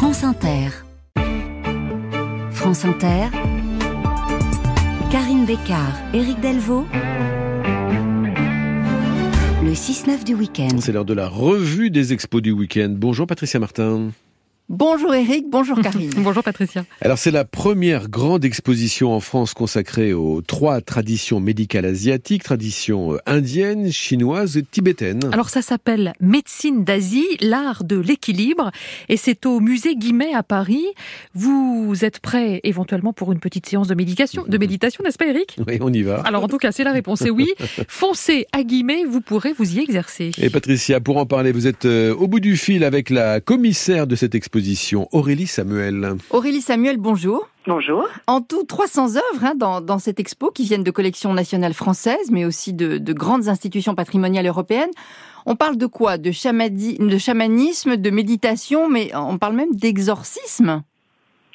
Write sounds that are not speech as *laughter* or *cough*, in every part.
France Inter. France Inter. Karine Bécard, Éric Delvaux. Le 6-9 du week-end. C'est l'heure de la revue des expos du week-end. Bonjour Patricia Martin. Bonjour Eric, bonjour *laughs* Karine. bonjour Patricia. Alors c'est la première grande exposition en France consacrée aux trois traditions médicales asiatiques, traditions euh, indiennes, chinoises et tibétaines. Alors ça s'appelle Médecine d'Asie, l'art de l'équilibre et c'est au musée Guimet à Paris. Vous êtes prêt éventuellement pour une petite séance de médication, de méditation, n'est-ce pas Eric? Oui, on y va. Alors en tout cas, c'est la réponse, c'est oui. *laughs* Foncez à Guimet, vous pourrez vous y exercer. Et Patricia, pour en parler, vous êtes euh, au bout du fil avec la commissaire de cette exposition Aurélie Samuel. Aurélie Samuel, bonjour. Bonjour. En tout, 300 œuvres hein, dans, cette expo qui viennent de collections nationales françaises, mais aussi de, grandes institutions patrimoniales européennes. On parle de quoi? De, de chamanisme, de méditation, mais on parle même d'exorcisme?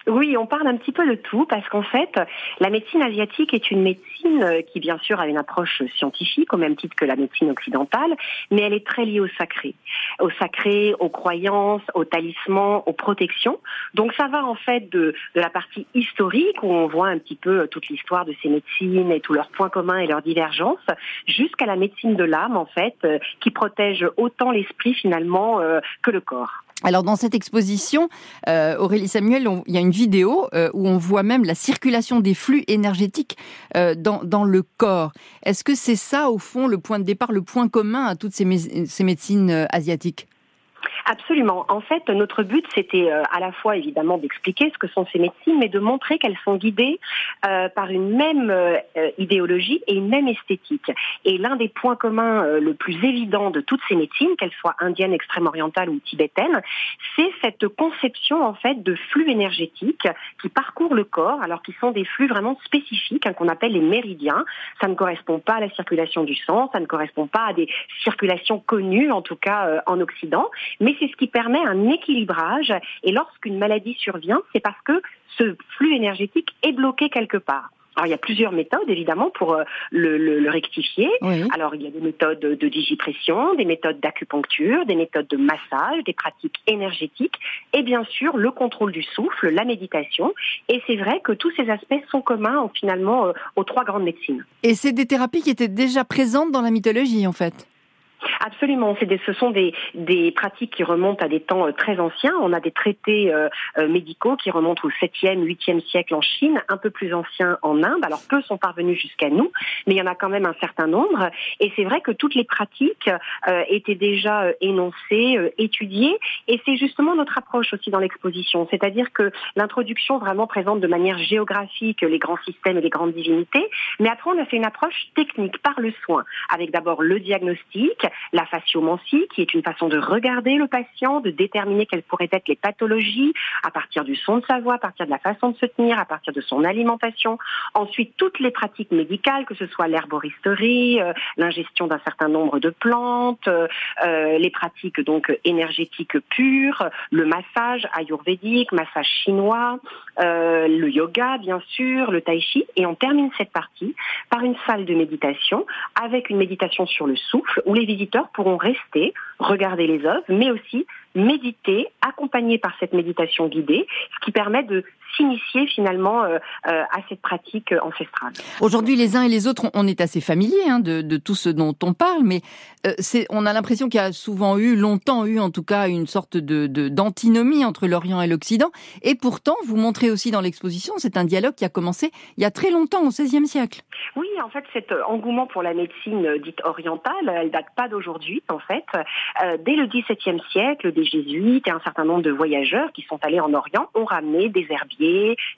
Oui, on parle un petit peu de tout parce qu'en fait, la médecine asiatique est une médecine euh, qui, bien sûr, a une approche scientifique au même titre que la médecine occidentale, mais elle est très liée au sacré, au sacré, aux croyances, aux talismans, aux protections. Donc ça va en fait de, de la partie historique où on voit un petit peu euh, toute l'histoire de ces médecines et tous leurs points communs et leurs divergences, jusqu'à la médecine de l'âme en fait, euh, qui protège autant l'esprit finalement que le corps. Alors dans cette exposition, euh, Aurélie Samuel, il y a une vidéo euh, où on voit même la circulation des flux énergétiques euh, dans, dans, le corps. Est-ce que c'est ça, au fond, le point de départ, le point commun à toutes ces, ces médecines asiatiques? Absolument. En fait, notre but, c'était euh, à la fois évidemment d'expliquer ce que sont ces médecines, mais de montrer qu'elles sont guidées euh, par une même euh, idéologie et une même esthétique. Et l'un des points communs le plus évident de toutes ces médecines, qu'elles soient indiennes, extrême-orientales ou tibétaines, c'est cette conception en fait de flux énergétiques qui parcourent le corps, alors qu'ils sont des flux vraiment spécifiques hein, qu'on appelle les méridiens. Ça ne correspond pas à la circulation du sang, ça ne correspond pas à des circulations connues, en tout cas en Occident, mais c'est ce qui permet un équilibrage. Et lorsqu'une maladie survient, c'est parce que ce flux énergétique est bloqué quelque part. Alors il y a plusieurs méthodes évidemment pour euh, le, rectifier. Alors il y a des méthodes de digipression, des méthodes d'acupuncture, des méthodes de massage, des pratiques énergétiques et bien sûr le contrôle du souffle, la méditation. Et c'est vrai que tous ces aspects sont communs finalement euh, aux trois grandes médecines. Et c'est des thérapies qui étaient déjà présentes dans la mythologie en fait. Absolument, des, ce sont des, des, pratiques qui remontent à des temps euh, très anciens. On a des traités euh, euh, médicaux qui remontent au 7e, 8e siècle en Chine, un peu plus anciens en Inde. Alors peu sont parvenus jusqu'à nous, mais il y en a quand même un certain nombre. Et c'est vrai que toutes les pratiques étaient déjà énoncées, étudiées. Et c'est justement notre approche aussi dans l'exposition. C'est-à-dire que l'introduction vraiment présente de manière géographique les grands systèmes et les grandes divinités. Mais après, on a fait une approche technique par le soin, avec d'abord le diagnostic, la fasciomancie, qui est une façon de regarder le patient, de déterminer quelles pourraient être les pathologies à partir du son de sa voix, à partir de la façon de se tenir, à partir de son alimentation. Ensuite, toutes les pratiques médicales, que ce soit l'herboristerie, euh, l'ingestion d'un certain nombre de plantes, euh, euh, les pratiques donc énergétiques pures, le massage ayurvédique, massage chinois, le yoga bien sûr, le tai chi, et on termine cette partie par une salle de méditation avec une méditation sur le souffle où les visiteurs pourront rester, regarder les œuvres, mais aussi méditer, accompagné par cette méditation guidée, ce qui permet de s'initier finalement euh, euh, à cette pratique ancestrale. Aujourd'hui, les uns et les autres, on est assez familiers hein, de, tout ce dont on parle, mais euh, on a l'impression qu'il y a souvent eu, longtemps eu en tout cas, une sorte de d'antinomie entre l'Orient et l'Occident. Et pourtant, vous montrez aussi dans l'exposition, c'est un dialogue qui a commencé il y a très longtemps, au XVIe siècle. Oui, en fait, cet engouement pour la médecine dite orientale, elle date pas d'aujourd'hui, en fait. dès le XVIIe siècle, des jésuites et un certain nombre de voyageurs qui sont allés en Orient ont ramené des herbiers,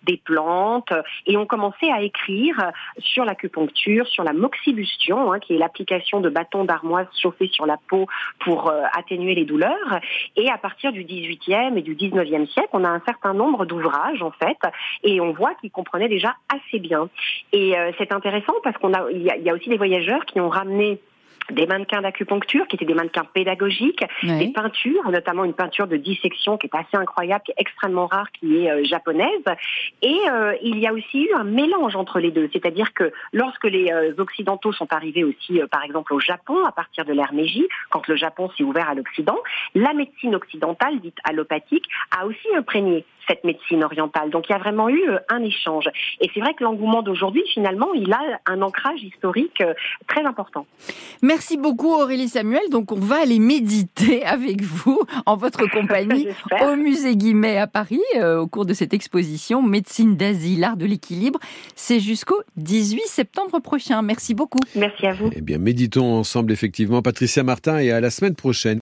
des plantes et ont commencé à écrire sur l'acupuncture, sur la moxibustion, hein, qui est l'application de bâtons d'armoise chauffés sur la peau pour euh, atténuer les douleurs. Et à partir du 18e et du 19e siècle, on a un certain nombre d'ouvrages en fait, et on voit qu'ils comprenaient déjà assez bien. Et euh, c'est intéressant parce qu'on y a aussi des voyageurs qui ont ramené des mannequins d'acupuncture qui étaient des mannequins pédagogiques, des peintures, notamment une peinture de dissection qui est assez incroyable, qui est extrêmement rare, qui est euh, japonaise. Et euh, il y a aussi eu un mélange entre les deux, c'est-à-dire que lorsque les euh, occidentaux sont arrivés aussi, par exemple au Japon, à partir de l'ère Meiji, quand le Japon s'est ouvert à l'Occident, la médecine occidentale, dite allopathique, a aussi imprégné cette médecine orientale. Donc il y a vraiment eu un échange. Et c'est vrai que l'engouement d'aujourd'hui, finalement, il a un ancrage historique très important. Merci beaucoup Aurélie Samuel. Donc on va aller méditer *laughs* avec vous en votre *laughs* compagnie au musée Guimet à Paris euh, au cours de cette exposition Médecine d'Asie, l'art de l'équilibre. C'est jusqu'au 18 septembre prochain. Merci beaucoup. Merci à vous. Eh bien, méditons ensemble effectivement. Patricia Martin et à la semaine prochaine.